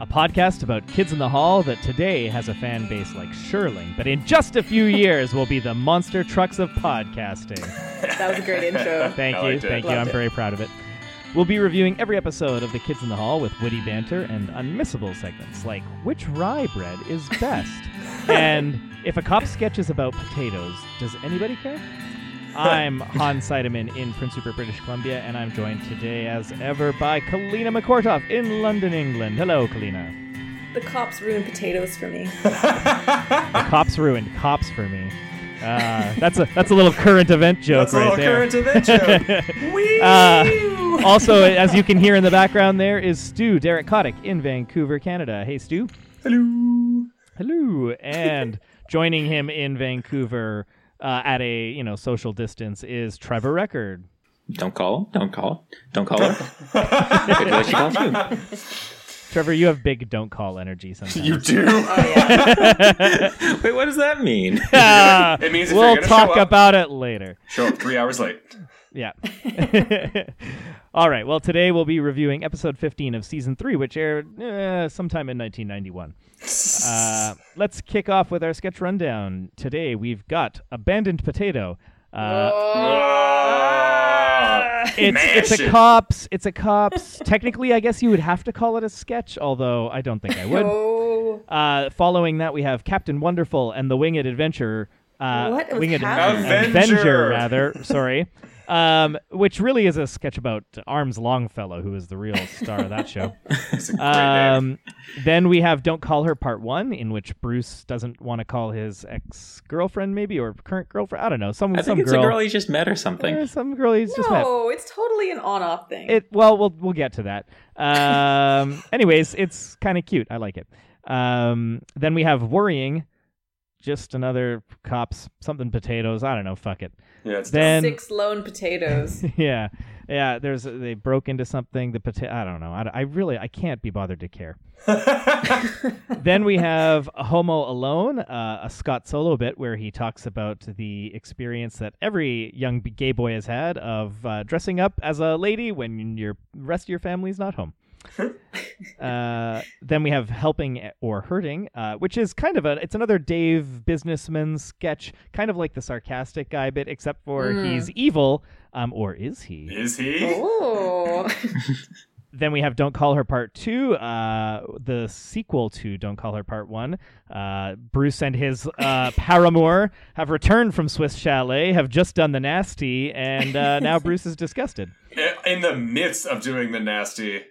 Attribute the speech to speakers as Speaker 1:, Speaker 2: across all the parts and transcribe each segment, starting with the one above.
Speaker 1: a podcast about kids in the hall that today has a fan base like Shirling, but in just a few years will be the monster trucks of podcasting.
Speaker 2: That was a great intro.
Speaker 1: Thank
Speaker 3: I
Speaker 1: you,
Speaker 3: liked it.
Speaker 1: thank you.
Speaker 2: Loved
Speaker 1: I'm
Speaker 2: it.
Speaker 1: very proud of it. We'll be reviewing every episode of the Kids in the Hall with witty banter and unmissable segments like which rye bread is best, and if a cop sketch is about potatoes, does anybody care? I'm Hans Seidemann in Prince Rupert, British Columbia, and I'm joined today, as ever, by Kalina McCortoff in London, England. Hello, Kalina.
Speaker 2: The cops ruined potatoes for me.
Speaker 1: The cops ruined cops for me. Uh, that's a that's a little current event joke
Speaker 3: That's a
Speaker 1: right
Speaker 3: little
Speaker 1: there.
Speaker 3: current event joke. Whee!
Speaker 1: Uh, also, as you can hear in the background, there is Stu Derek Kotick in Vancouver, Canada. Hey, Stu.
Speaker 3: Hello.
Speaker 1: Hello. And joining him in Vancouver uh, at a you know social distance is Trevor Record.
Speaker 4: Don't call him. Don't call him. Don't call her. Maybe what she calls you.
Speaker 1: Trevor, you have big don't call energy sometimes.
Speaker 3: You do.
Speaker 2: Oh.
Speaker 4: Wait, what does that mean?
Speaker 1: Ah,
Speaker 3: It means if
Speaker 1: we'll
Speaker 3: you're
Speaker 1: talk
Speaker 3: show up-
Speaker 1: about it later.
Speaker 3: Show up three hours late.
Speaker 1: Yeah. All right. Well, today we'll be reviewing episode 15 of season three, which aired uh, sometime in 1991. Uh, let's kick off with our sketch rundown. Today we've got Abandoned Potato. Uh, it's it's a cops. It's a cops. Technically, I guess you would have to call it a sketch, although I don't think I would.
Speaker 2: Oh.
Speaker 1: Uh, following that, we have Captain Wonderful and the Winged Adventure. Uh,
Speaker 2: What was
Speaker 1: Winged
Speaker 2: happening?
Speaker 1: Avenger,
Speaker 3: Avenger.
Speaker 1: rather. Sorry. Um, which really is a sketch about Arms Longfellow, who is the real star of that show.
Speaker 3: It's a great name.
Speaker 1: Um, then we have Don't Call Her Part 1, in which Bruce doesn't want to call his ex girlfriend, maybe, or current girlfriend. I don't know. Some,
Speaker 4: I
Speaker 1: some
Speaker 4: think it's
Speaker 1: girl.
Speaker 4: a girl he just met or something.
Speaker 1: Eh, some girl he's just met.
Speaker 2: No, it's totally an on-off thing.
Speaker 1: It well, we'll we'll get to that. Um, anyways, it's kind of cute. I like it. Um, then we have worrying, just another cops something potatoes. I don't know. Fuck it.
Speaker 3: Yeah, it's
Speaker 1: Then
Speaker 2: Six lone potatoes.
Speaker 1: yeah, yeah. There's they broke into something. The potato. I don't know. I, I really I can't be bothered to care. then we have Homo Alone, uh, a Scott Solo bit where he talks about the experience that every young gay boy has had of uh, dressing up as a lady when your rest of your family's not home. uh, then we have helping or hurting, uh, which is kind of a it's another Dave businessman sketch, kind of like the sarcastic guy bit, except for he's evil, um, or is he?
Speaker 3: Is he?
Speaker 2: Oh.
Speaker 1: then we have Don't Call Her Part 2, uh, the sequel to Don't Call Her Part 1. Uh, Bruce and his uh, paramour have returned from Swiss Chalet, have just done the nasty, and uh, now Bruce is disgusted.
Speaker 3: In the midst of doing the nasty,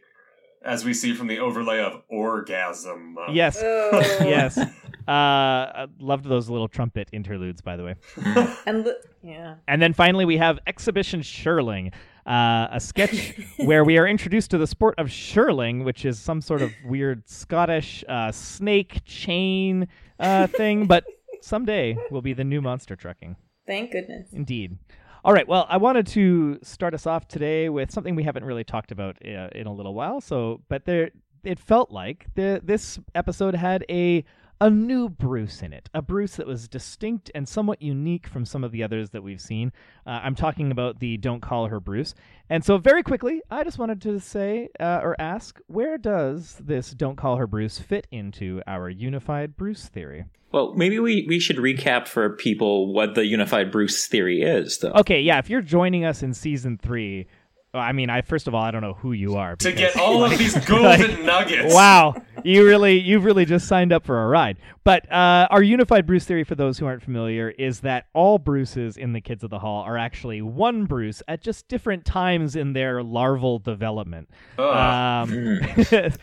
Speaker 3: as we see from the overlay of orgasm.
Speaker 1: Yes,
Speaker 2: Oh.
Speaker 1: yes. Uh, I loved those little trumpet interludes, by the way.
Speaker 2: And the, yeah.
Speaker 1: And then finally, we have Exhibition Shirling, uh, a sketch where we are introduced to the sport of shirling, which is some sort of weird Scottish uh, snake chain uh, thing, but someday will be the new monster trucking.
Speaker 2: Thank goodness.
Speaker 1: Indeed. All right. Well, I wanted to start us off today with something we haven't really talked about uh, in a little while. So, but there, it felt like the this episode had a a new Bruce in it, a Bruce that was distinct and somewhat unique from some of the others that we've seen. Uh, I'm talking about the "Don't Call Her Bruce." And so, very quickly, I just wanted to say uh, or ask, where does this "Don't Call Her Bruce" fit into our unified Bruce theory?
Speaker 4: Well, maybe we, we should recap for people what the unified Bruce theory is, though.
Speaker 1: Okay, yeah. If you're joining us in season three, I mean, I first of all, I don't know who you are.
Speaker 3: to get all of these golden nuggets.
Speaker 1: wow, you really, you've really just signed up for a ride. But uh, our unified Bruce theory, for those who aren't familiar, is that all Bruces in the Kids of the Hall are actually one Bruce at just different times in their larval development.
Speaker 3: Ugh.
Speaker 1: Um,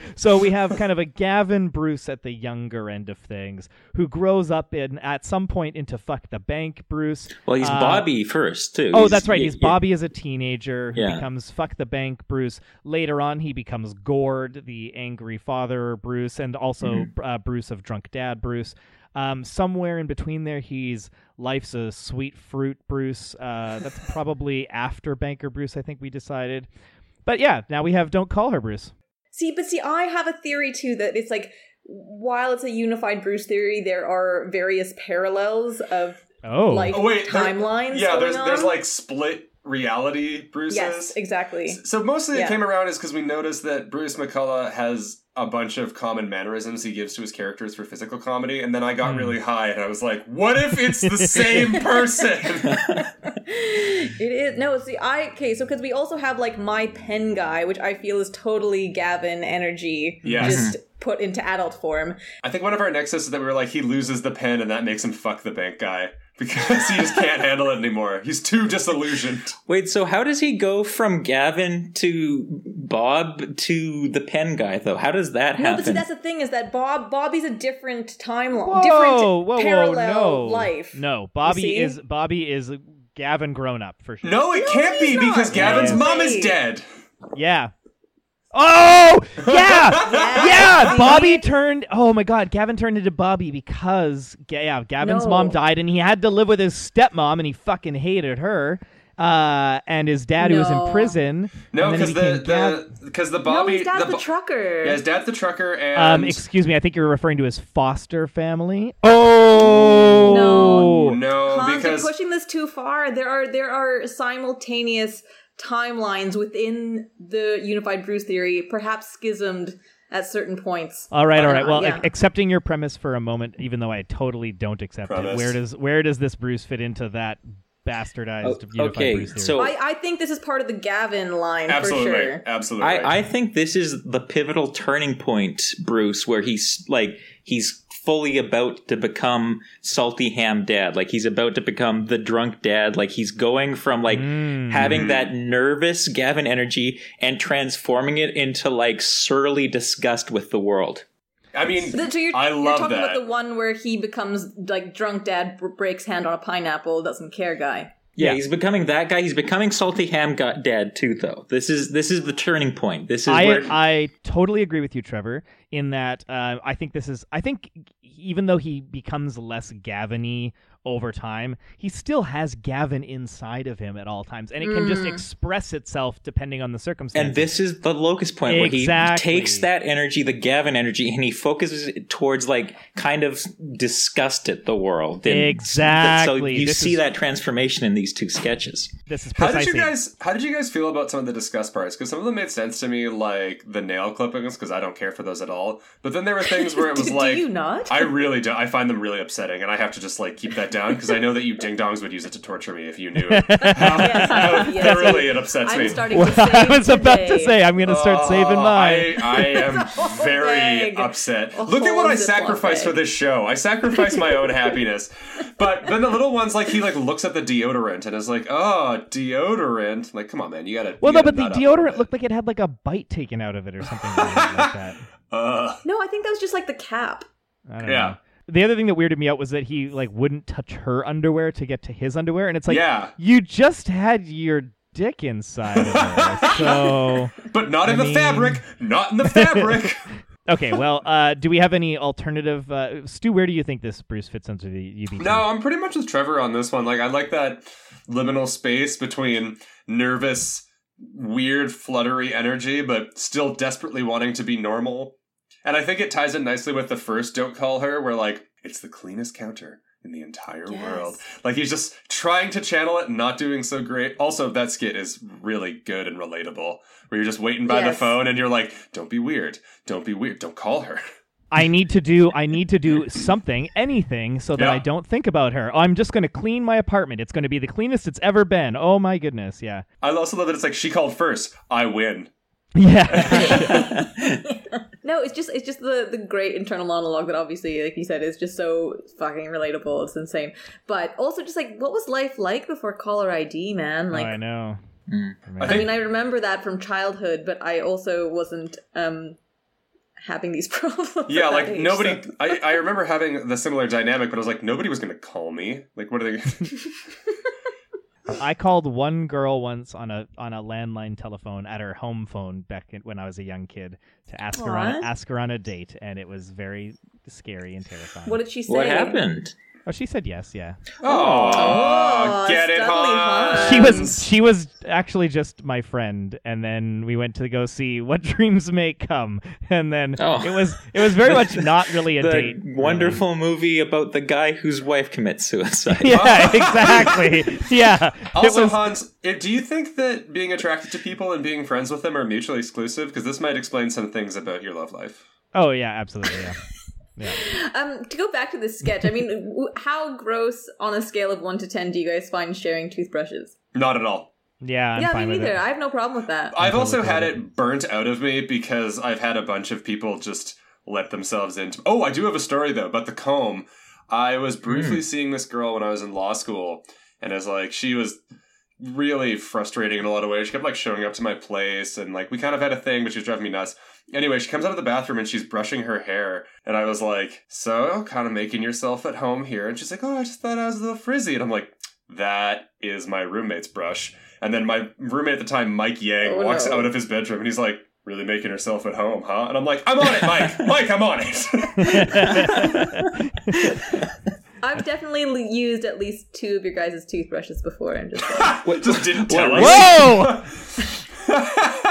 Speaker 1: so we have kind of a Gavin Bruce at the younger end of things, who grows up in at some point into fuck the bank Bruce.
Speaker 4: Well, he's
Speaker 1: Uh,
Speaker 4: Bobby first, too.
Speaker 1: Oh,
Speaker 4: He's-
Speaker 1: that's right. He's
Speaker 4: yeah.
Speaker 1: Bobby as a teenager. He
Speaker 4: Yeah.
Speaker 1: becomes fuck the bank Bruce. Later on, he becomes Gord, the angry father Bruce, and also
Speaker 4: Mm-hmm.
Speaker 1: uh, Bruce of drunk dad Bruce. Um, somewhere in between there, he's life's a sweet fruit, Bruce. Uh, that's probably after Banker Bruce. I think we decided. But yeah, now we have don't call her Bruce.
Speaker 2: See, but see, I have a theory too that it's like while it's a unified Bruce theory, there are various parallels of
Speaker 1: Oh,
Speaker 2: life
Speaker 3: Oh, wait, there-
Speaker 2: timelines.
Speaker 3: Yeah,
Speaker 2: going
Speaker 3: there's
Speaker 2: on.
Speaker 3: there's like split reality Bruce
Speaker 2: yes, exactly.
Speaker 3: So mostly
Speaker 2: Yeah.
Speaker 3: it came around is because we noticed that Bruce McCulloch has a bunch of common mannerisms he gives to his characters for physical comedy, and then I got
Speaker 1: Hmm.
Speaker 3: really high and I was like, what if it's the same person?
Speaker 2: it is no. See, I okay. So because we also have like my pen guy, which I feel is totally Gavin energy,
Speaker 3: Yes.
Speaker 2: just put into adult form.
Speaker 3: I think one of our nexus is that we were like, he loses the pen and that makes him fuck the bank guy because he just can't handle it anymore. He's too disillusioned.
Speaker 4: Wait, so how does he go from Gavin to Bob to the pen guy though? How does that
Speaker 2: No,
Speaker 4: happen?
Speaker 2: but see, that's the thing is that Bob Bobby's a different timeline,
Speaker 1: whoa,
Speaker 2: different
Speaker 1: whoa, whoa,
Speaker 2: parallel
Speaker 1: no,
Speaker 2: life.
Speaker 1: No, Bobby is Bobby is Gavin grown up for sure.
Speaker 3: No, it
Speaker 2: No,
Speaker 3: can't be
Speaker 2: not.
Speaker 3: because Gavin's
Speaker 1: No.
Speaker 3: mom is dead.
Speaker 1: Yeah. Oh yeah,
Speaker 2: Yeah.
Speaker 1: yeah. Bobby turned. Oh my God, Gavin turned into Bobby because yeah, Gavin's
Speaker 2: No.
Speaker 1: mom died, and he had to live with his stepmom, and he fucking hated her. Uh, and his dad, who was in prison.
Speaker 3: No,
Speaker 1: and then
Speaker 3: because
Speaker 1: he
Speaker 3: the,
Speaker 1: became Gav-
Speaker 3: the because the
Speaker 2: No,
Speaker 3: Bobby
Speaker 2: his dad's
Speaker 3: the,
Speaker 2: the,
Speaker 3: Bo-
Speaker 2: trucker.
Speaker 3: yeah, his dad's the trucker and
Speaker 1: um, excuse me, I think you're referring to his foster family. Oh
Speaker 2: No.
Speaker 3: no
Speaker 2: Hans,
Speaker 3: because
Speaker 2: you're pushing this too far. There are there are simultaneous timelines within the unified Bruce theory, perhaps schismed at certain points.
Speaker 1: All right, all right. Well,
Speaker 2: yeah.
Speaker 1: ac- accepting your premise for a moment, even though I totally don't accept it, where does where does this Bruce fit into that bastardized
Speaker 4: Oh,
Speaker 1: unified
Speaker 4: okay,
Speaker 1: Bruce theory?
Speaker 4: so-
Speaker 2: I, I think this is part of the Gavin line
Speaker 3: absolutely
Speaker 2: for sure.
Speaker 3: absolutely
Speaker 4: I, I think this is the pivotal turning point, Bruce, where he's like he's fully about to become salty ham dad. Like he's about to become the drunk dad. Like he's going from like
Speaker 1: Mm.
Speaker 4: having that nervous Gavin energy and transforming it into like surly disgust with the world.
Speaker 3: I mean
Speaker 2: The- So you're,
Speaker 3: I
Speaker 2: you're
Speaker 3: love
Speaker 2: talking
Speaker 3: that.
Speaker 2: about the one where he becomes like drunk dad breaks hand on a pineapple, doesn't care guy.
Speaker 4: Yeah,
Speaker 1: Yeah.
Speaker 4: he's becoming that guy. He's becoming salty ham go- dad too, though. This is this is the turning point. This is
Speaker 1: I
Speaker 4: where
Speaker 1: I totally agree with you, Trevor. In that, uh, I think this is. I think even though he becomes less Gavin-y over time, he still has Gavin inside of him at all times, and it can just
Speaker 2: Mm.
Speaker 1: express itself depending on the circumstances.
Speaker 4: And this is the locus point where he takes that energy, the Gavin energy, and he focuses it towards like kind of disgust at the world. And
Speaker 1: Exactly.
Speaker 4: So you
Speaker 1: This
Speaker 4: see
Speaker 1: is-
Speaker 4: that transformation in these two sketches.
Speaker 1: this is
Speaker 3: How did you guys? How did you guys feel about some of the disgust parts? Because some of them made sense to me, like the nail clippings, because I don't care for those at all. But then there were things where it was
Speaker 2: do,
Speaker 3: like,
Speaker 2: do you not?
Speaker 3: I really do. I find them really upsetting, and I have to just like keep that down because I know that you ding dongs would use it to torture me if you knew it. How,
Speaker 2: Yes,
Speaker 3: how
Speaker 2: yes.
Speaker 3: thoroughly it upsets
Speaker 2: I'm
Speaker 3: me.
Speaker 2: starting
Speaker 1: Well,
Speaker 2: to save
Speaker 1: I was about to say I'm going to start saving
Speaker 3: Oh,
Speaker 1: mine.
Speaker 3: I, I am very
Speaker 2: bag.
Speaker 3: upset.
Speaker 2: A
Speaker 3: Look at what I
Speaker 2: Ziploc
Speaker 3: sacrificed for this show. I sacrificed my own happiness. But then the little ones, like he like looks at the deodorant and is like, "Oh, deodorant!" Like, come on, man, you gotta.
Speaker 1: well,
Speaker 3: you
Speaker 1: no,
Speaker 3: gotta
Speaker 1: but the
Speaker 3: nut up a little
Speaker 1: deodorant looked like it had like a bite taken out of it or something like that.
Speaker 3: Uh,
Speaker 2: No, I think that was just like the cap.
Speaker 1: I don't
Speaker 3: Yeah.
Speaker 1: know. The other thing that weirded me out was that he like wouldn't touch her underwear to get to his underwear, and it's like
Speaker 3: yeah,
Speaker 1: you just had your dick inside of there, so
Speaker 3: but not in
Speaker 1: I
Speaker 3: the
Speaker 1: mean-
Speaker 3: fabric. Not in the fabric.
Speaker 1: okay. Well, uh, do we have any alternative? Uh, Stu, where do you think this Bruce fits into the UBT?
Speaker 3: No, I'm pretty much with Trevor on this one. Like, I like that liminal space between nervous, weird, fluttery energy, but still desperately wanting to be normal. And I think it ties in nicely with the first Don't Call Her, where, like, it's the cleanest counter in the entire
Speaker 2: Yes.
Speaker 3: world. Like, he's just trying to channel it and not doing so great. Also, that skit is really good and relatable, where you're just waiting by the phone and you're like, don't be weird. Don't be weird. Don't call her.
Speaker 1: I need to do. I need to do something, anything, so that
Speaker 3: Yeah.
Speaker 1: I don't think about her. I'm just going to clean my apartment. It's going to be the cleanest it's ever been. Oh my goodness, yeah,
Speaker 3: I also love that it's like, she called first. I win.
Speaker 1: yeah.
Speaker 2: No, it's just it's just the the great internal monologue that obviously, like you said, is just so fucking relatable. It's insane. But also just like what was life like before caller ID, man? Like
Speaker 1: oh, I know.
Speaker 4: Mm.
Speaker 3: I
Speaker 2: I mean, I remember that from childhood, but I also wasn't um having these problems.
Speaker 3: Yeah, like
Speaker 2: age,
Speaker 3: nobody.
Speaker 2: so-
Speaker 3: I, I remember having the similar dynamic, but I was like, nobody was going to call me. Like, what are they?
Speaker 1: I called one girl once on a on a landline telephone at her home phone back in, when I was a young kid to ask her on ask her on a date, and it was very scary and terrifying.
Speaker 2: What did she say?
Speaker 4: What happened?
Speaker 1: Oh, she said yes. Yeah,
Speaker 3: Oh,
Speaker 2: Oh,
Speaker 3: get it, Hans.
Speaker 2: Hans.
Speaker 1: she was she was actually just my friend, and then we went to go see What Dreams May Come, and then
Speaker 4: Oh.
Speaker 1: it was it was very much not really a
Speaker 4: The
Speaker 1: date. really.
Speaker 4: wonderful movie about the guy whose wife commits suicide.
Speaker 1: Yeah, exactly. Yeah.
Speaker 3: Also,
Speaker 1: was-
Speaker 3: Hans, eh, do you think that being attracted to people and being friends with them are mutually exclusive? Because this might explain some things about your love life.
Speaker 1: oh yeah, absolutely. Yeah. Yeah.
Speaker 2: Um, to go back to this sketch, I mean, how gross on a scale of one to ten do you guys find sharing toothbrushes?
Speaker 3: Not at all.
Speaker 1: Yeah, I'm
Speaker 2: yeah,
Speaker 1: fine
Speaker 2: me
Speaker 1: with
Speaker 2: neither.
Speaker 1: it.
Speaker 2: I have no problem with that.
Speaker 3: I've
Speaker 1: totally
Speaker 3: also had
Speaker 1: cool
Speaker 3: it burnt out of me because I've had a bunch of people just let themselves into. Oh, I do have a story though about the comb. I was briefly seeing this girl when I was in law school, and it was like she was really frustrating in a lot of ways. She kept like showing up to my place, and like we kind of had a thing, but she was driving me nuts. Anyway, she comes out of the bathroom and she's brushing her hair, and I was like, "So, kind of making yourself at home here?" And she's like, "Oh, I just thought I was a little frizzy," and I'm like, "That is my roommate's brush." And then my roommate at the time, Mike Yang,
Speaker 2: Oh,
Speaker 3: walks
Speaker 2: no.
Speaker 3: out of his bedroom and he's like, "Really making herself at home, huh?" And I'm like, "I'm on it, Mike. Mike, I'm on it."
Speaker 2: I've definitely l- used at least two of your guys' toothbrushes before, and just like,
Speaker 3: what, just didn't tell
Speaker 4: What-
Speaker 3: us.
Speaker 1: Whoa!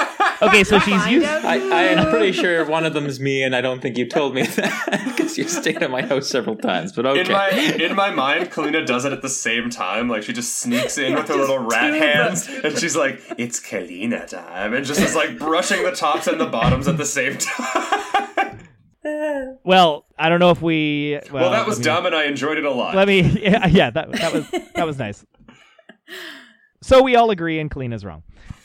Speaker 1: Okay, so she's used.
Speaker 2: out
Speaker 4: I, I am pretty sure one of them is me, and I don't think you told me that because you stayed at my house several times. But okay,
Speaker 3: In my in my mind, Kalina does it at the same time. Like she just sneaks in with her little rat hands, and she's like, "It's Kalina time," and just is like brushing the tops and the bottoms at the same time.
Speaker 1: Well, I don't know if we. Well,
Speaker 3: well, that was
Speaker 1: me-
Speaker 3: dumb, and I enjoyed it a lot.
Speaker 1: Let me. Yeah, yeah, that that was that was nice. So we all agree, and Kalina's wrong.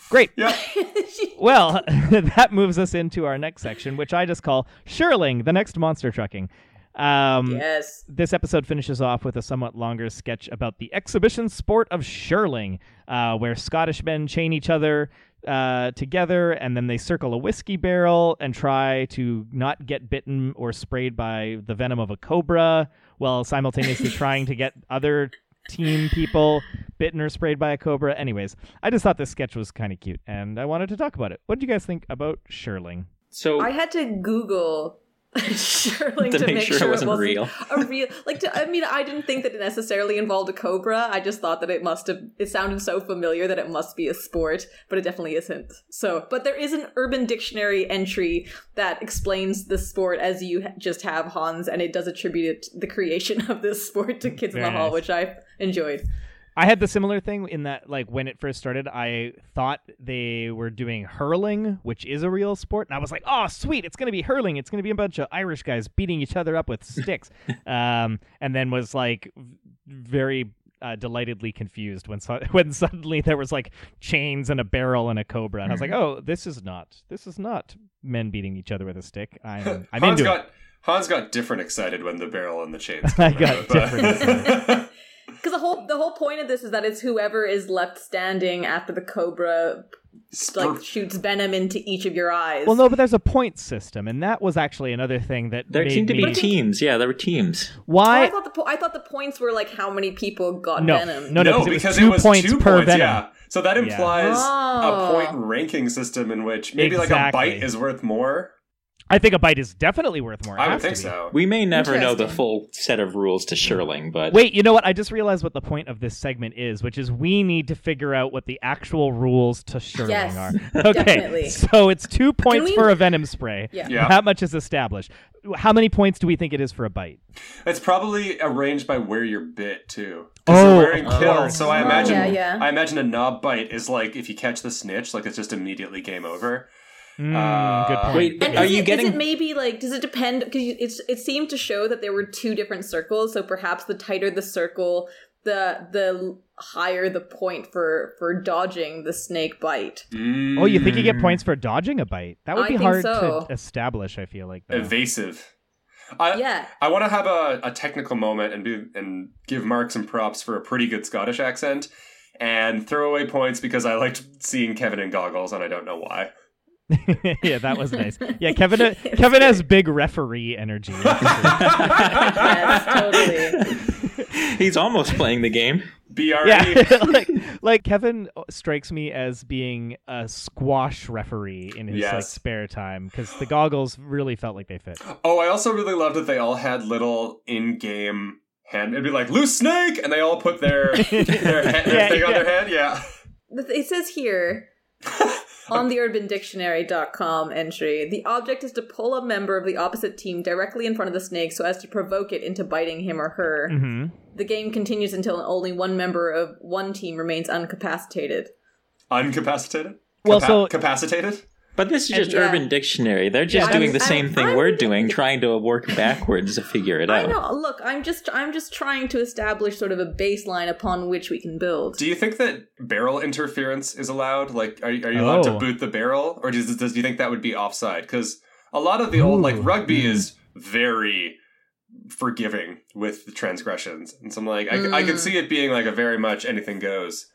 Speaker 1: Great.
Speaker 3: yeah,
Speaker 1: Well, that moves us into our next section, which I just call Shirling, the next monster trucking. Um,
Speaker 2: yes.
Speaker 1: This episode finishes off with a somewhat longer sketch about the exhibition sport of shirling, uh, where Scottish men chain each other uh, together and then they circle a whiskey barrel and try to not get bitten or sprayed by the venom of a cobra, while simultaneously trying to get other team people bitten or sprayed by a cobra. Anyways, I just thought this sketch was kind of cute and I wanted to talk about it. What did you guys think about shirling?
Speaker 4: so
Speaker 2: I had to Google Shirling
Speaker 4: To
Speaker 2: to,
Speaker 4: make
Speaker 2: make,
Speaker 4: sure it wasn't real.
Speaker 2: A real, like, to, I mean, I didn't think that it necessarily involved a cobra. I just thought that it must have. It sounded so familiar that it must be a sport, but it definitely isn't. So, but there is an Urban Dictionary entry that explains the sport as you just have Hans, and it does attribute it, the creation of this sport to Kids in the
Speaker 1: Very
Speaker 2: Hall, which I enjoyed.
Speaker 1: I had the similar thing in that, like, when it first started, I thought they were doing hurling, which is a real sport. And I was like, oh, sweet, it's going to be hurling. It's going to be a bunch of Irish guys beating each other up with sticks. um, and then was, like, very uh, delightedly confused when, so- when suddenly there was, like, chains and a barrel and a cobra. And I was like, oh, this is not, this is not men beating each other with a stick. I'm, I'm
Speaker 3: Hans
Speaker 1: into it.
Speaker 3: Hans got different excited when the barrel and the chains.
Speaker 1: I got
Speaker 3: out,
Speaker 1: different
Speaker 2: Because the whole the whole point of this is that it's whoever is left standing after the cobra like shoots venom into each of your eyes.
Speaker 1: Well, no, but there's a point system, and that was actually another thing that
Speaker 4: there
Speaker 1: made
Speaker 4: seemed to
Speaker 1: me...
Speaker 4: be teams. Yeah, there were teams.
Speaker 2: Oh,
Speaker 1: Why?
Speaker 2: I thought the po- I thought the points were like how many people got
Speaker 1: No,
Speaker 2: venom.
Speaker 1: no,
Speaker 3: no, no
Speaker 1: because it was
Speaker 3: because
Speaker 1: two
Speaker 3: it was
Speaker 1: points
Speaker 3: two
Speaker 1: per
Speaker 3: points,
Speaker 1: venom.
Speaker 3: Yeah. So that implies
Speaker 2: Oh.
Speaker 3: a point oh. ranking system in which maybe like a bite is worth more.
Speaker 1: I think a bite is definitely worth more. It
Speaker 3: I would think so.
Speaker 4: We may never know the full set of rules to shirling, but
Speaker 1: Wait, you know what? I just realized what the point of this segment is, which is we need to figure out what the actual rules to shirling
Speaker 2: Yes,
Speaker 1: are. Okay,
Speaker 2: definitely.
Speaker 1: so it's two points
Speaker 2: we-
Speaker 1: for a venom spray.
Speaker 2: Yeah.
Speaker 3: Yeah.
Speaker 1: That much is established. How many points do we think it is for a bite?
Speaker 3: It's probably arranged by where you're bit too.
Speaker 1: Oh,
Speaker 3: they're wearing
Speaker 1: of
Speaker 3: kill. So I
Speaker 2: Oh,
Speaker 3: imagine
Speaker 2: yeah, yeah.
Speaker 3: I imagine a knob bite is like if you catch the snitch, like it's just immediately game over.
Speaker 1: Mm,
Speaker 3: Uh,
Speaker 1: good point.
Speaker 4: wait,
Speaker 2: And
Speaker 4: are
Speaker 2: is
Speaker 4: you
Speaker 2: it,
Speaker 4: getting?
Speaker 2: Is it maybe like? Does it depend? Because it's it seemed to show that there were two different circles. So perhaps the tighter the circle, the the higher the point for for dodging the snake bite.
Speaker 1: Oh, you think you get points for dodging a bite? That would
Speaker 2: I
Speaker 1: be hard
Speaker 2: so.
Speaker 1: to establish. I feel like. though.
Speaker 3: Evasive. I,
Speaker 2: Yeah.
Speaker 3: I want to have a, a technical moment and be and give Mark some props for a pretty good Scottish accent, and throw away points because I liked seeing Kevin in goggles and I don't know why.
Speaker 1: yeah, that was nice. Yeah, Kevin. Uh, Kevin has big referee energy. that's for sure.
Speaker 2: yes, totally.
Speaker 4: He's almost playing the game.
Speaker 3: BRE.
Speaker 1: Yeah, like like Kevin uh, strikes me as being a squash referee in his like spare time because the goggles really felt like they fit.
Speaker 3: Oh, I also really loved that they all had little in-game hand. It'd be like loose snake, and they all put their their, he- their
Speaker 1: Yeah,
Speaker 3: thing on their head. Yeah.
Speaker 2: It says here on the urbandictionary.com entry the object is to pull a member of the opposite team directly in front of the snake so as to provoke it into biting him or her.
Speaker 1: hmm
Speaker 2: The game continues until only one member of one team remains incapacitated.
Speaker 3: Uncapacitated.
Speaker 1: Well,
Speaker 3: Capa-
Speaker 1: so-
Speaker 3: capacitated.
Speaker 4: But this is just
Speaker 2: Yeah.
Speaker 4: Urban Dictionary. They're just
Speaker 2: Yeah,
Speaker 4: doing
Speaker 2: I'm-
Speaker 4: the same
Speaker 2: I'm-
Speaker 4: thing
Speaker 2: I'm-
Speaker 4: we're doing, trying to work backwards to figure it out.
Speaker 2: I know. Look, I'm just I'm just trying to establish sort of a baseline upon which we can build.
Speaker 3: Do you think that barrel interference is allowed? Like, are, are you allowed
Speaker 1: Oh.
Speaker 3: to boot the barrel, or does, does do you think that would be offside? Because a lot of the old like rugby
Speaker 1: Hmm.
Speaker 3: is very forgiving with the transgressions, and so I'm like, I, I could
Speaker 2: Mm.
Speaker 3: see it being like a very much anything goes.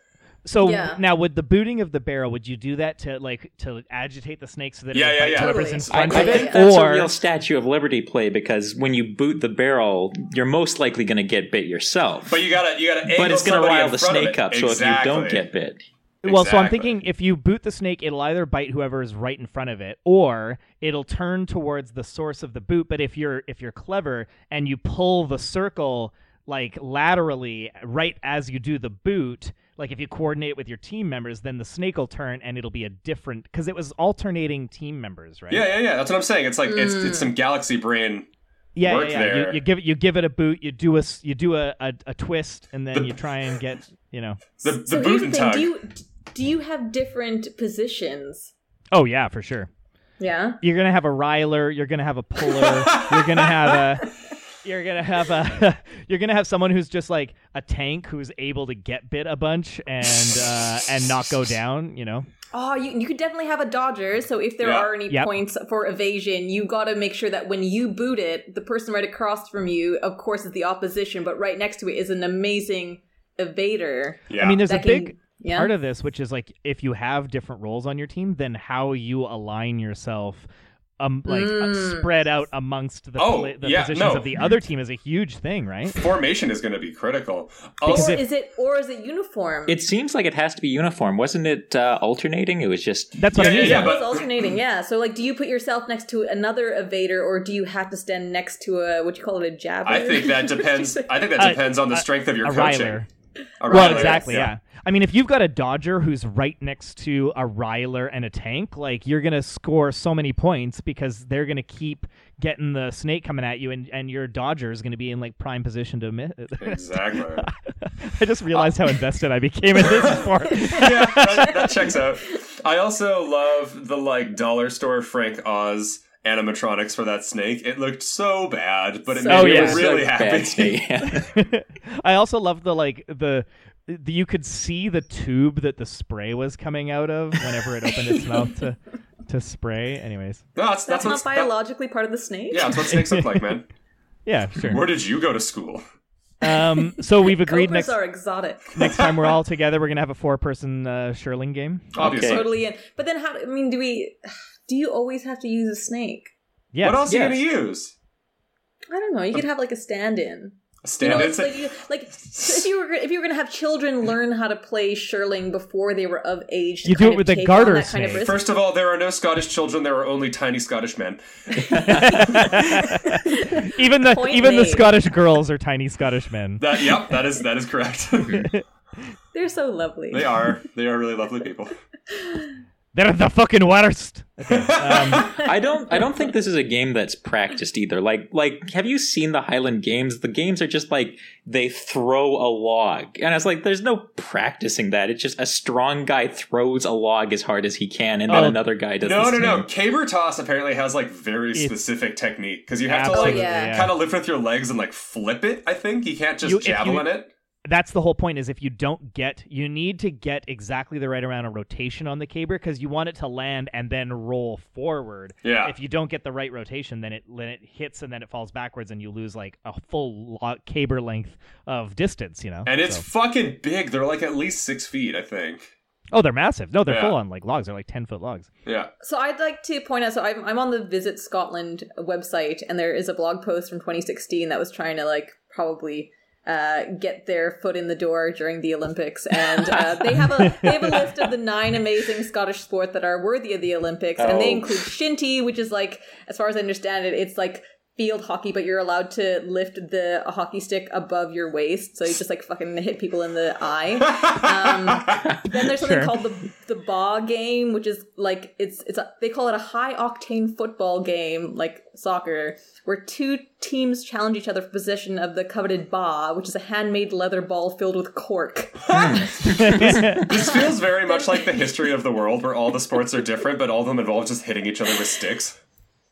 Speaker 1: So
Speaker 2: Yeah.
Speaker 1: now with the booting of the barrel, would you do that to like to agitate the snake so that
Speaker 3: Yeah,
Speaker 1: it
Speaker 3: yeah,
Speaker 1: bites
Speaker 3: yeah.
Speaker 1: whoever's
Speaker 2: Totally.
Speaker 1: in
Speaker 4: I,
Speaker 1: front
Speaker 4: I
Speaker 1: of
Speaker 2: Yeah,
Speaker 4: think
Speaker 1: it,
Speaker 4: that's
Speaker 1: or
Speaker 4: a real Statue of Liberty play because when you boot the barrel, you're most likely going to get bit yourself.
Speaker 3: But you gotta you gotta.
Speaker 4: But it's
Speaker 3: going to
Speaker 4: rile the snake up, so if you don't get bit,
Speaker 1: Well, so I'm thinking if you boot the snake, it'll either bite whoever is right in front of it, or it'll turn towards the source of the boot. But if you're if you're clever and you pull the circle like laterally right as you do the boot, like if you coordinate with your team members, then the snake will turn and it'll be a different because it was alternating team members, right?
Speaker 3: Yeah, yeah, yeah. That's what I'm saying. It's like it's
Speaker 2: Mm.
Speaker 3: it's some galaxy brain.
Speaker 1: yeah,
Speaker 3: work
Speaker 1: yeah. yeah.
Speaker 3: there.
Speaker 1: You, you give it you give it a boot, you do a s- you do a, a, a twist, and then
Speaker 3: The-
Speaker 1: you try and get you know.
Speaker 3: The the
Speaker 2: so
Speaker 3: boot
Speaker 2: the
Speaker 3: and
Speaker 2: thing:
Speaker 3: tug.
Speaker 2: do you do you have different positions?
Speaker 1: Oh yeah, for sure.
Speaker 2: Yeah.
Speaker 1: you're gonna have a riler you're gonna have a puller you're gonna have a you're gonna have a you're gonna have someone who's just like a tank who's able to get bit a bunch and uh and not go down you know
Speaker 2: Oh, you you could definitely have a dodger. So if there
Speaker 3: Yeah.
Speaker 2: are any
Speaker 1: Yep.
Speaker 2: points for evasion, you got to make sure that when you boot it, the person right across from you, of course, is the opposition, but right next to it is an amazing evader.
Speaker 3: yeah.
Speaker 1: i mean there's a
Speaker 2: can-
Speaker 1: big
Speaker 2: yeah.
Speaker 1: part of this which is like if you have different roles on your team then how you align yourself um like uh,
Speaker 2: Mm.
Speaker 1: spread out amongst the,
Speaker 3: Oh,
Speaker 1: pla- the
Speaker 3: yeah,
Speaker 1: positions
Speaker 3: no.
Speaker 1: of the other team is a huge thing right
Speaker 3: formation is going to be critical.
Speaker 1: Because
Speaker 3: Also,
Speaker 2: or
Speaker 1: if-
Speaker 2: is it or is it uniform?
Speaker 4: it seems like it has to be uniform. Wasn't it uh, alternating? It was just
Speaker 1: that's what
Speaker 3: Yeah,
Speaker 1: i
Speaker 3: yeah,
Speaker 1: mean
Speaker 3: yeah,
Speaker 2: it
Speaker 3: but-
Speaker 2: was alternating, yeah. So like, do you put yourself next to another evader, or do you have to stand next to a what you call it a jabber?
Speaker 3: I think that depends. I think that
Speaker 1: Uh,
Speaker 3: depends on the
Speaker 1: a-
Speaker 3: strength of your
Speaker 1: a
Speaker 3: coaching.
Speaker 1: riler
Speaker 3: A
Speaker 1: Well,
Speaker 3: riler,
Speaker 1: exactly. Yeah. I mean, if you've got a Dodger who's right next to a Riler and a tank, like you're gonna score so many points because they're gonna keep getting the snake coming at you, and, and your Dodger is gonna be in like prime position to miss.
Speaker 3: Exactly.
Speaker 1: I just realized how invested I became in this sport.
Speaker 3: yeah, that, that checks out. I also love the like dollar store Frank Oz animatronics for that snake. It looked so bad, but it
Speaker 2: So
Speaker 3: made me
Speaker 1: yeah.
Speaker 3: really
Speaker 4: So
Speaker 3: happy.
Speaker 4: bad snake. Yeah.
Speaker 1: I also love the like the. The- You could see the tube that the spray was coming out of whenever it opened its mouth to, to spray. Anyways,
Speaker 3: No, that's
Speaker 2: that's,
Speaker 3: that's,
Speaker 2: not
Speaker 3: what's that-
Speaker 2: biologically part of the snake.
Speaker 3: yeah, that's what snakes look like, man.
Speaker 1: yeah, sure.
Speaker 3: Where did you go to school?
Speaker 1: Um, so we've agreed
Speaker 2: Cobras
Speaker 1: next
Speaker 2: are exotic.
Speaker 1: next time we're all together, we're gonna have a four-person uh, Shirling game.
Speaker 3: Obviously.
Speaker 4: Okay.
Speaker 2: totally in. But then, how? I mean, do we? Do you always have to use a snake?
Speaker 1: Yes.
Speaker 3: What else
Speaker 4: yes.
Speaker 3: are you gonna use?
Speaker 2: I don't know. You could have like a stand-in.
Speaker 3: A
Speaker 2: You know, it's like, you, like if you were if you were gonna have children learn how to play shirling before they were of age, to
Speaker 1: You do it with
Speaker 2: of
Speaker 1: the
Speaker 2: take on
Speaker 1: garter
Speaker 2: that kind of
Speaker 3: First of all, there are no Scottish children. There are only tiny Scottish men.
Speaker 1: even the
Speaker 2: Point
Speaker 1: even the. Scottish girls are tiny Scottish men.
Speaker 3: That yep, that is that is correct.
Speaker 2: They're so lovely.
Speaker 3: they are they are really lovely people.
Speaker 1: They're the fucking worst. Okay. Um,
Speaker 4: I don't. I don't think this is a game that's practiced either. Like, like, have you seen the Highland games? The games are just like they throw a log, and it's like there's no practicing that. It's just a strong guy throws a log as hard as he can, and then
Speaker 1: Oh,
Speaker 4: another guy does.
Speaker 3: No,
Speaker 4: the
Speaker 3: no,
Speaker 4: same.
Speaker 3: no. Caber toss apparently has like very
Speaker 1: It's-
Speaker 3: specific technique because you have to like
Speaker 2: yeah.
Speaker 3: kind of lift with your legs and like flip it. I think you can't just
Speaker 1: You- if you-
Speaker 3: javelin it.
Speaker 1: That's the whole point. Is if you don't get, you need to get exactly the right amount of rotation on the caber because you want it to land and then roll forward.
Speaker 3: Yeah.
Speaker 1: If you don't get the right rotation, then it then it hits and then it falls backwards and you lose like a full lo- caber length of distance. You know.
Speaker 3: And it's
Speaker 1: So-
Speaker 3: fucking big. They're like at least six feet, I think.
Speaker 1: oh, they're massive. No, they're
Speaker 3: Yeah.
Speaker 1: full on like logs. They're like ten foot logs.
Speaker 3: Yeah.
Speaker 2: So I'd like to point out. So I'm I'm on the Visit Scotland website, and there is a blog post from 2016 that was trying to like probably uh, get their foot in the door during the Olympics, and uh, they have a they have a list of the nine amazing Scottish sports that are worthy of the Olympics, and they
Speaker 3: Oh.
Speaker 2: include shinty, which is like, as far as I understand it, it's like field hockey, but you're allowed to lift the a hockey stick above your waist, so you just like fucking hit people in the eye. Um, then there's something
Speaker 1: Sure.
Speaker 2: called the the Ba game, which is like it's it's a, they call it a high octane football game, like soccer, where two teams challenge each other for possession of the coveted Ba, which is a handmade leather ball filled with cork.
Speaker 3: This feels very much like the history of the world, where all the sports are different, but all of them involve just hitting each other with sticks.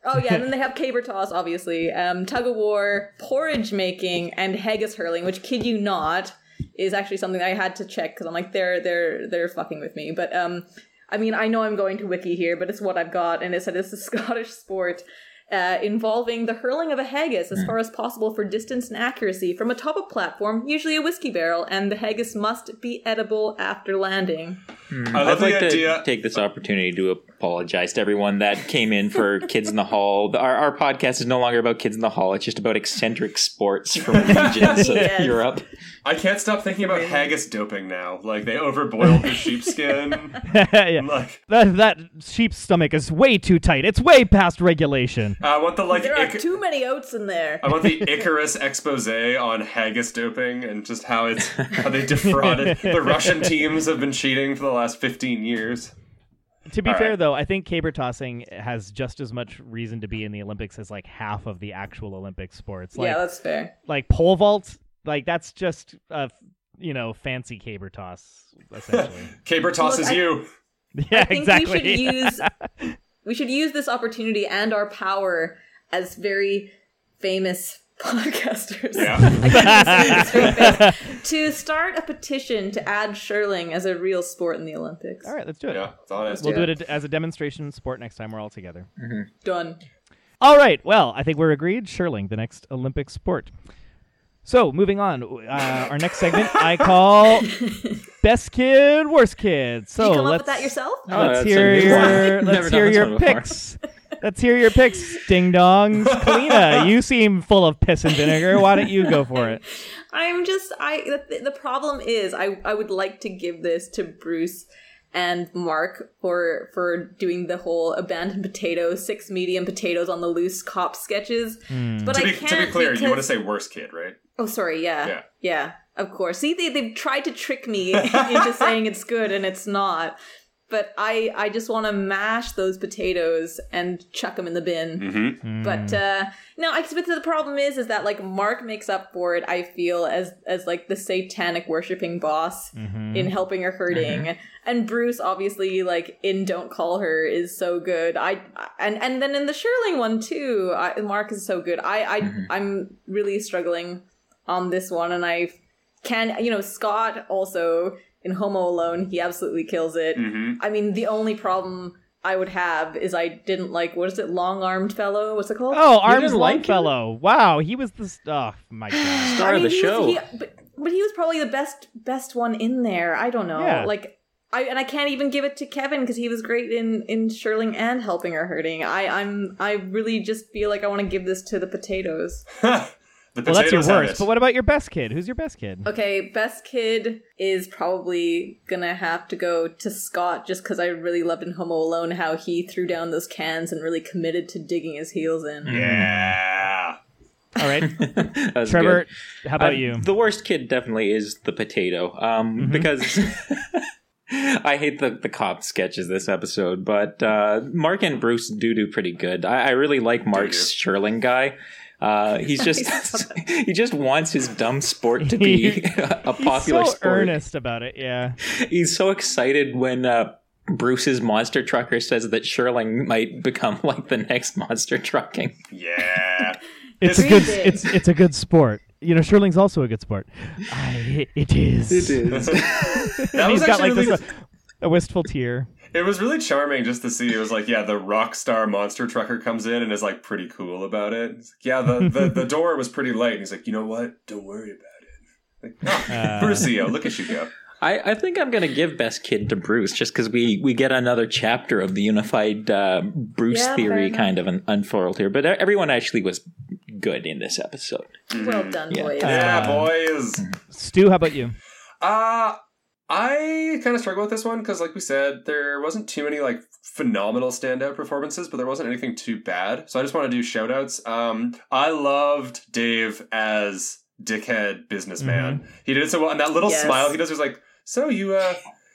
Speaker 2: Oh yeah, and then they have caber toss, obviously, um, tug of war, porridge making, and haggis hurling. Which, kid you not, is actually something I had to check because I'm like, they're they're they're fucking with me. But um, I mean, I know I'm going to wiki here, but it's what I've got, and it said it's a Scottish sport. Uh, involving the hurling of a haggis as far as possible for distance and accuracy from atop a platform, usually a whiskey barrel, and the haggis must be edible after landing.
Speaker 3: I
Speaker 4: I'd like to
Speaker 3: idea.
Speaker 4: take this opportunity to apologize to everyone that came in for Kids in the Hall. Our, our podcast is no longer about Kids in the Hall. It's just about eccentric sports from regions of Europe.
Speaker 3: I can't stop thinking about haggis doping now. Like they overboiled the sheepskin.
Speaker 1: yeah.
Speaker 3: like
Speaker 1: That, that sheep's stomach is way too tight. It's way past regulation.
Speaker 3: I want the like.
Speaker 2: There are
Speaker 3: Ic-
Speaker 2: too many oats in there.
Speaker 3: I want the Icarus expose on haggis doping and just how it's how they defrauded the Russian teams have been cheating for the last fifteen years.
Speaker 1: To be
Speaker 3: All
Speaker 1: fair,
Speaker 3: right.
Speaker 1: though, I think caber tossing has just as much reason to be in the Olympics as like half of the actual Olympic sports. Like,
Speaker 2: yeah, that's fair.
Speaker 1: like pole vault, like that's just a you know fancy caber toss essentially.
Speaker 3: Caber tosses
Speaker 2: I-
Speaker 3: you.
Speaker 1: yeah,
Speaker 2: I think
Speaker 1: exactly.
Speaker 2: we should use we should use this opportunity and our power as very famous podcasters.
Speaker 3: Yeah.
Speaker 2: I can't even say this straight face, to start a petition to add shirling as a real sport in the Olympics.
Speaker 1: All right, let's do it.
Speaker 3: Yeah, that's all it is.
Speaker 1: We'll
Speaker 2: do
Speaker 1: do it as a demonstration sport next time we're all together. Mm-hmm.
Speaker 2: Done.
Speaker 1: All right. Well, I think we're agreed. Shirling, the next Olympic sport. So, moving on. Uh, our next segment I call Best Kid, Worst Kid. So,
Speaker 2: Did you come up
Speaker 1: let's
Speaker 2: with that yourself?
Speaker 4: Oh,
Speaker 1: let's
Speaker 4: that's
Speaker 1: hear your let's hear your picks. let's hear your picks. Ding dongs. Kalina, you seem full of piss and vinegar. Why don't you go for it?
Speaker 2: I'm just I the, the problem is I I would like to give this to Bruce and Mark for for doing the whole abandoned potatoes, six medium potatoes on the loose cop sketches. But
Speaker 3: To
Speaker 2: I
Speaker 3: be,
Speaker 2: can't
Speaker 3: to be clear, you want to say worst kid, right?
Speaker 2: Oh, sorry. Yeah.
Speaker 3: Yeah.
Speaker 2: Yeah. Of course. See, they they've tried to trick me into saying it's good and it's not. But I I just want to mash those potatoes and chuck them in the bin.
Speaker 3: Mm-hmm.
Speaker 2: But uh no, I but the problem is is that like Mark makes up for it. I feel as as like the satanic worshipping boss
Speaker 1: Mm-hmm.
Speaker 2: in helping or hurting, and Bruce obviously like in Don't Call Her is so good. I and and then in the Shirling one too, I, Mark is so good. I I I'm really struggling on this one, and I can you know Scott also in Homo Alone he absolutely kills it.
Speaker 3: Mm-hmm.
Speaker 2: I mean the only problem. I would have is I didn't like what is it long armed fellow what's it called
Speaker 1: Oh, Arms
Speaker 4: didn't like him?
Speaker 1: Wow, he was the. st- Oh, my God.
Speaker 4: Star of the
Speaker 2: he
Speaker 4: show.
Speaker 2: Was, he, but, but he was probably the best best one in there. I don't know.
Speaker 1: Yeah.
Speaker 2: Like I and I can't even give it to Kevin because he was great in in Shirling and helping her hurting. I I'm I really just feel like I want to give this to the potatoes.
Speaker 3: the
Speaker 1: Well, that's your worst.
Speaker 3: it.
Speaker 1: But what about your best kid? Who's your best kid?
Speaker 2: Okay, best kid is probably gonna have to go to Scott just because I really loved in Homo Alone how he threw down those cans and really committed to digging his heels in.
Speaker 3: Yeah.
Speaker 1: All right. Trevor,
Speaker 4: good.
Speaker 1: how about
Speaker 4: Uh,
Speaker 1: you?
Speaker 4: The worst kid definitely is the potato, um,
Speaker 1: Mm-hmm.
Speaker 4: because I hate the the cop sketches this episode. But uh, Mark and Bruce do do pretty good. I, I really like Mark's Shirling guy. Uh, he's just he just wants his dumb sport to be a popular
Speaker 1: He's so
Speaker 4: sport.
Speaker 1: earnest about it. Yeah.
Speaker 4: He's so excited when uh, Bruce's monster trucker says that Shirling might become like the next monster trucking.
Speaker 3: Yeah.
Speaker 1: It's a good it's it's a good sport. You know, Shirling's also a good sport. I, it is.
Speaker 4: is.
Speaker 3: That
Speaker 1: And
Speaker 3: was
Speaker 1: he's got like
Speaker 3: really,
Speaker 1: this, uh, a wistful tear.
Speaker 3: It was really charming just to see. It was like, yeah, the rock star monster trucker comes in and is like pretty cool about it. Like, yeah, the, the, the door was pretty light. And he's like, you know what? Don't worry about it. Like, oh,
Speaker 1: Uh.
Speaker 3: Bruceo, look at you go.
Speaker 4: I, I think I'm going to give Best Kid to Bruce just because we, we get another chapter of the unified uh, Bruce
Speaker 2: Yeah,
Speaker 4: theory kind of un- unfurled here. But everyone actually was good in this episode.
Speaker 2: Well done,
Speaker 4: Yeah.
Speaker 2: boys.
Speaker 3: Yeah,
Speaker 1: Uh,
Speaker 3: boys.
Speaker 1: Stu, how about you?
Speaker 3: Uh I kind of struggle with this one because, like we said, there wasn't too many like phenomenal standout performances, but there wasn't anything too bad. So I just want to do shout outs. Um, I loved Dave as dickhead businessman. He did it so well, and that little
Speaker 2: Yes.
Speaker 3: smile he does is like, "So you uh,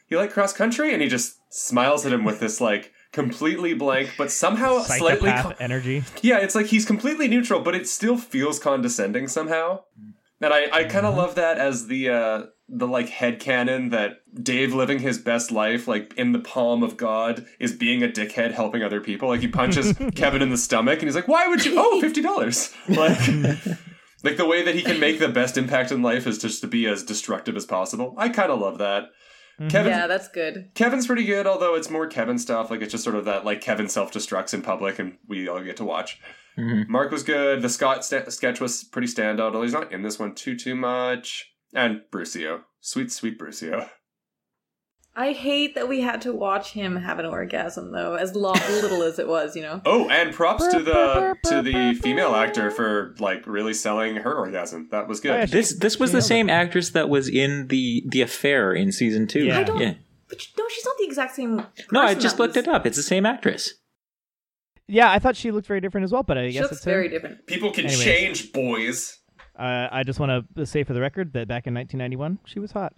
Speaker 3: you like cross country?" And he just smiles at him with this like completely blank, but somehow slightly
Speaker 1: Psychopath energy.
Speaker 3: yeah, it's like he's completely neutral, but it still feels condescending somehow. And I, I kind of love that as the uh the like head canon that Dave living his best life, like in the palm of God, is being a dickhead helping other people. Like he punches Kevin in the stomach and he's like, Why would you oh fifty dollars? Like like the way that he can make the best impact in life is just to be as destructive as possible. I kinda love that. Kevin
Speaker 2: Yeah, that's good.
Speaker 3: Kevin's pretty good, although it's more Kevin stuff. Like it's just sort of that like Kevin self destructs in public, and we all get to watch.
Speaker 4: Mhm.
Speaker 3: Mark was good. The Scott sta sketch was pretty standout, although he's not in this one too too much. And Brucio, sweet sweet Brucio.
Speaker 2: I hate that we had to watch him have an orgasm, though, as lo- little as it was, you know.
Speaker 3: Oh, and props to the to the female actor for like really selling her orgasm. That was
Speaker 1: Oh, yeah,
Speaker 3: good.
Speaker 4: This this was
Speaker 1: She
Speaker 4: the
Speaker 1: nailed it.
Speaker 4: same actress that was in the the affair in season two.
Speaker 1: Yeah. I
Speaker 2: don't-
Speaker 4: yeah.
Speaker 2: But no, she's not the exact same.
Speaker 4: No, I just looked
Speaker 2: was-
Speaker 4: it up. It's the same actress.
Speaker 1: Yeah, I thought she looked very different as well, but I
Speaker 2: She
Speaker 1: guess
Speaker 2: looks
Speaker 1: it's
Speaker 2: very
Speaker 1: her.
Speaker 2: different.
Speaker 3: People can
Speaker 1: Anyways.
Speaker 3: change, boys.
Speaker 1: Uh, I just want to say for the record that back in 1991, she was hot.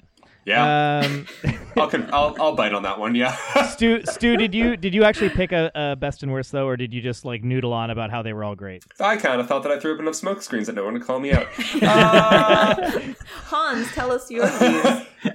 Speaker 3: Yeah,
Speaker 1: Um,
Speaker 3: I'll, con- I'll I'll bite on that one. Yeah.
Speaker 1: Stu, Stu, did you did you actually pick a, a best and worst though, or did you just like noodle on about how they were all great?
Speaker 3: I kind of thought that I threw up enough smoke screens that no one would call me out. Uh,
Speaker 2: Hans, tell us your views.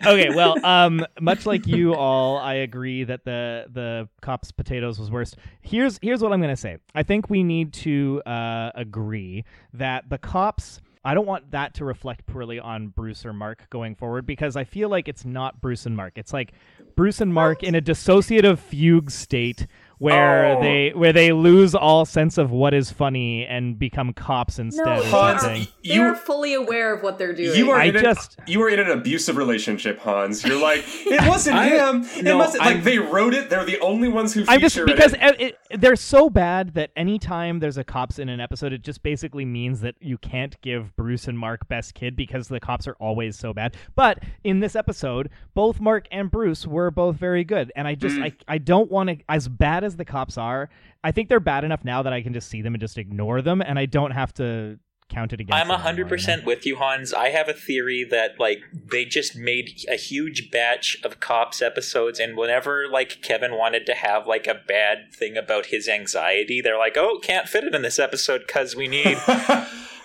Speaker 1: okay, well, um, much like you all, I agree that the the cops potatoes was worst. Here's here's what I'm gonna say. I think we need to uh, agree that the cops. I don't want that to reflect poorly on Bruce or Mark going forward because I feel like it's not Bruce and Mark. It's like Bruce and Mark in a dissociative fugue state where
Speaker 3: Oh.
Speaker 1: they where they lose all sense of what is funny and become cops instead.
Speaker 2: No,
Speaker 1: or
Speaker 2: they
Speaker 3: Hans,
Speaker 1: something.
Speaker 3: you-
Speaker 2: they're fully aware of what they're doing.
Speaker 3: You are
Speaker 1: I
Speaker 3: in
Speaker 1: just-
Speaker 3: an, you are in an abusive relationship, Hans. You're like it wasn't
Speaker 4: I-
Speaker 3: him. It
Speaker 4: no,
Speaker 3: must like
Speaker 4: I'm-
Speaker 3: they wrote it. They're the only ones who
Speaker 1: I'm just because
Speaker 3: it.
Speaker 1: it. It, they're so bad that anytime there's a cops in an episode, it just basically means that you can't give Bruce and Mark best kid because the cops are always so bad. But in this episode, both Mark and Bruce were both very good, and I just mm. I, I don't want to as bad as the cops are. I think they're bad enough now that I can just see them and just ignore them, and I don't have to count it against.
Speaker 4: I'm
Speaker 1: them
Speaker 4: hundred
Speaker 1: anymore, you know?
Speaker 4: percent with you, Hans. I have a theory that like they just made a huge batch of cops episodes, and whenever like Kevin wanted to have like a bad thing about his anxiety, they're like, "Oh, can't fit it in this episode because we need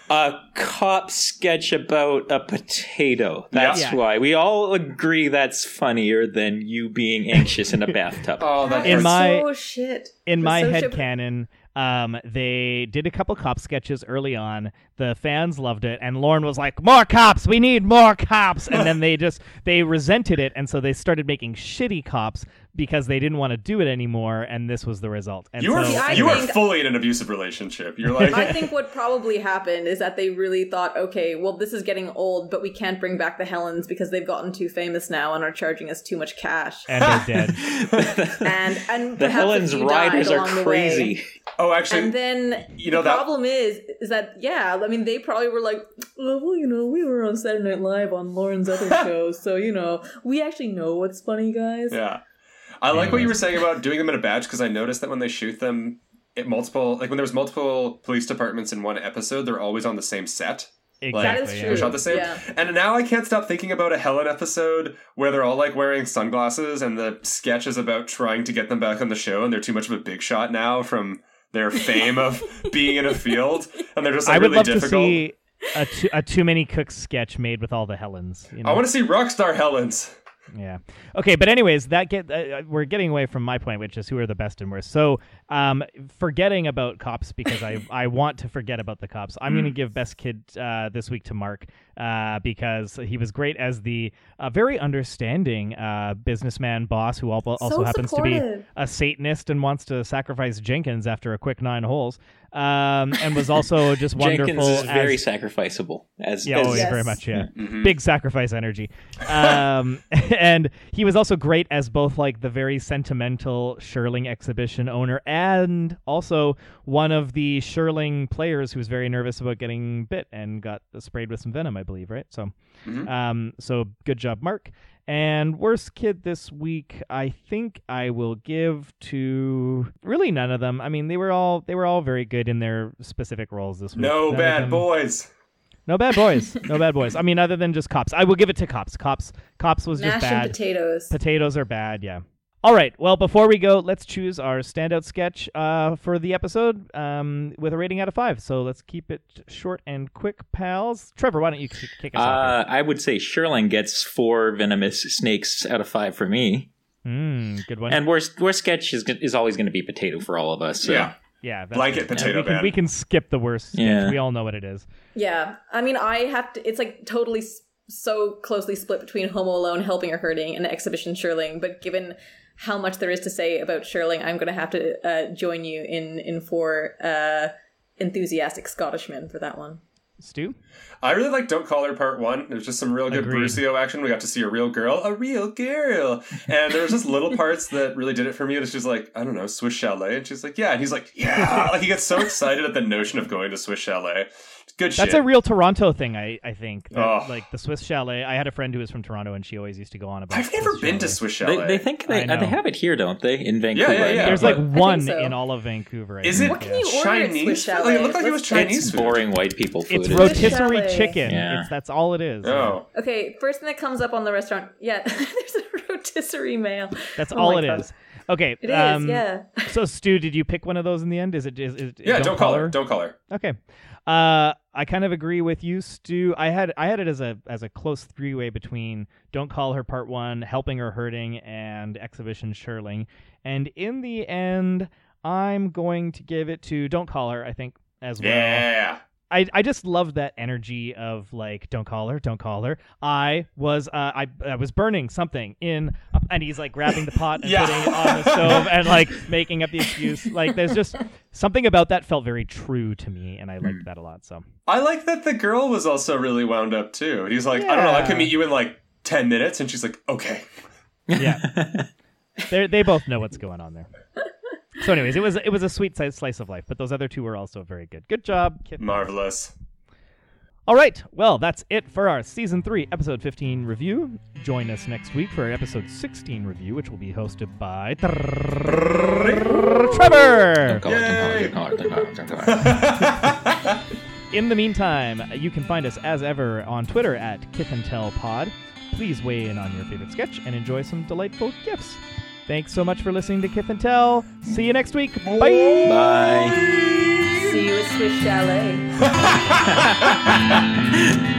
Speaker 4: a cop sketch about a potato." That's
Speaker 1: Yeah.
Speaker 4: why we all agree that's funnier than you being anxious in a bathtub.
Speaker 3: oh, that
Speaker 1: In my-
Speaker 2: so shit.
Speaker 1: in
Speaker 2: That's
Speaker 1: my
Speaker 2: so
Speaker 1: head
Speaker 2: shit.
Speaker 1: canon um they did a couple cop sketches early on the fans loved it and lorne was like more cops we need more cops and then they just they resented it and so they started making shitty cops because they didn't want to do it anymore and this was the result and
Speaker 3: you are
Speaker 1: so
Speaker 2: I
Speaker 3: you are fully in an abusive relationship. You're like
Speaker 2: I think what probably happened is that they really thought, okay, well, this is getting old, but we can't bring back the Helens because they've gotten too famous now and are charging us too much cash.
Speaker 1: and they're dead
Speaker 2: And and
Speaker 4: the Helen's
Speaker 2: few
Speaker 4: riders are
Speaker 2: along way.
Speaker 4: crazy.
Speaker 3: oh, actually,
Speaker 2: And then
Speaker 3: You know
Speaker 2: the
Speaker 3: that-
Speaker 2: problem is, is that yeah, I mean, they probably were like, oh, well, you know, we were on Saturday Night Live on Lorne's other show, so you know, we actually know what's funny, guys.
Speaker 3: yeah. I like what you were saying about doing them in a batch because I noticed that when they shoot them, it multiple like when there's multiple police departments in one episode, they're always on the same set.
Speaker 1: exactly
Speaker 2: That is true.
Speaker 3: Shot the same.
Speaker 2: Yeah.
Speaker 3: And now I can't stop thinking about a Helen episode where they're all like wearing sunglasses and the sketch is about trying to get them back on the show and they're too much of a big shot now from their fame of being in a field and they're just like
Speaker 1: i would
Speaker 3: really
Speaker 1: love
Speaker 3: difficult.
Speaker 1: to see a too, a too many cooks sketch made with all the helens you know?
Speaker 3: I want to see Rockstar Helens.
Speaker 1: Yeah. Okay, but anyways, that get uh, we're getting away from my point, which is who are the best and worst. So, um, forgetting about cops because I I want to forget about the cops. I'm going to give best kid uh, this week to Mark. Uh, because he was great as the uh, very understanding uh, businessman boss who al- also
Speaker 2: So
Speaker 1: happens to be a Satanist and wants to sacrifice Jenkins after a quick nine holes, um, and was also just wonderful.
Speaker 4: Jenkins is very
Speaker 1: as-
Speaker 4: sacrificable. As,
Speaker 1: yeah, oh, yeah,
Speaker 2: Yes.
Speaker 1: very much. Yeah,
Speaker 3: Mhm.
Speaker 1: big sacrifice energy. Um, and he was also great as both like the very sentimental Shirling exhibition owner and also one of the Shirling players who was very nervous about getting bit and got sprayed with some venom, I believe. Right. So,
Speaker 3: Mhm.
Speaker 1: um, so good job, Mark. And worst kid this week, I think I will give to really none of them. I mean, they were all they were all very good in their specific roles this week.
Speaker 3: No
Speaker 1: None
Speaker 3: bad
Speaker 1: them-
Speaker 3: boys.
Speaker 1: no bad boys. No bad boys. I mean, other than just cops. I will give it to cops. Cops. Cops was just bad.
Speaker 2: and potatoes.
Speaker 1: Potatoes are bad. Yeah. All right. Well, before we go, let's choose our standout sketch uh, for the episode um, with a rating out of five. So let's keep it short and quick, pals. Trevor, why don't you kick kick us off?
Speaker 4: Uh, I would say Shirling gets four venomous snakes out of five for me.
Speaker 1: Mm, good one.
Speaker 4: And worst worst sketch is is always going to be potato for all of us. So.
Speaker 3: Yeah.
Speaker 1: yeah,
Speaker 3: Blanket
Speaker 1: good.
Speaker 3: potato
Speaker 1: we can, we can skip the worst. sketch.
Speaker 4: Yeah.
Speaker 1: We all know what it is.
Speaker 2: Yeah, I mean, I have to. It's like totally s- so closely split between Homo Alone, Helping or Hurting, and Exhibition Shirling. But given how much there is to say about Shirling, I'm going to have to uh, join you in in for uh, enthusiastic Scottishmen for that one.
Speaker 1: Stu?
Speaker 3: I really like Don't Call Her Part 1. There's just some real good
Speaker 1: Agreed.
Speaker 3: Brucio action. We got to see a real girl, a real girl. And there was just little parts that really did it for me. It was just like, I don't know, Swiss Chalet. And she's like, yeah. And he's like, yeah. Like he gets so excited at the notion of going to Swiss Chalet. Good shit.
Speaker 1: That's a real Toronto thing, I, I think. That,
Speaker 3: Oh.
Speaker 1: Like the Swiss Chalet. I had a friend who was from Toronto, and she always used to go on about.
Speaker 3: I've never
Speaker 1: Swiss
Speaker 3: been to Swiss Chalet.
Speaker 4: they think they,
Speaker 1: I know.
Speaker 4: uh, they have it here, don't they? In Vancouver.
Speaker 3: yeah, yeah.
Speaker 1: yeah.
Speaker 3: There's
Speaker 1: like
Speaker 2: I
Speaker 1: one
Speaker 2: so.
Speaker 1: in all of Vancouver. I
Speaker 3: Is
Speaker 1: think,
Speaker 3: it
Speaker 2: What can
Speaker 1: yeah.
Speaker 2: you order
Speaker 3: Chinese?
Speaker 2: Swiss? Chalet?
Speaker 3: Like, it looked like it was Chinese
Speaker 4: It's
Speaker 3: food.
Speaker 4: boring white people food.
Speaker 1: It's rotisserie
Speaker 2: Chalet.
Speaker 1: chicken.
Speaker 4: Yeah.
Speaker 1: It's that's all it is.
Speaker 3: Oh.
Speaker 2: Okay, first thing that comes up on the restaurant. Yeah, there's a rotisserie mail.
Speaker 1: That's
Speaker 2: Oh
Speaker 1: all
Speaker 2: my
Speaker 1: it
Speaker 2: God.
Speaker 1: is. Okay.
Speaker 2: It is,
Speaker 1: um,
Speaker 2: yeah.
Speaker 1: So Stu, did you pick one of those in the end? Is it is, is
Speaker 3: Yeah, don't, call her.
Speaker 1: her?
Speaker 3: Don't call her.
Speaker 1: Okay. Uh, I kind of agree with you, Stu. I had I had it as a as a close three way between "Don't Call Her" Part One, "Helping or Hurting," and "Exhibition Shirling." And in the end, I'm going to give it to "Don't Call Her." I think as well.
Speaker 3: Yeah.
Speaker 1: I I just love that energy of like don't call her, don't call her. I was uh, I I was burning something in, and he's like grabbing the pot and
Speaker 3: Yeah.
Speaker 1: putting it on the stove and like making up the excuse. Like there's just something about that felt very true to me, and I liked that a lot. So
Speaker 3: I like that the girl was also really wound up too. He's like, I don't know, I
Speaker 1: Yeah.
Speaker 3: can meet you in like 10 minutes. And she's like, okay.
Speaker 1: yeah, they they both know what's going on there. So, anyways, it was it was a sweet si- slice of life, but those other two were also very good. Good job, Kit.
Speaker 3: Marvelous.
Speaker 1: All right. Well, that's it for our season three, episode 15 review. Join us next week for our episode 16 review, which will be hosted by Trevor. In the meantime, you can find us as ever on Twitter at Kith and Tell Pod. Please weigh in on your favorite sketch and enjoy some delightful gifts. Thanks so much for listening to Kith and Tell. See you next week. Bye.
Speaker 4: Bye.
Speaker 2: See you at Swiss Chalet.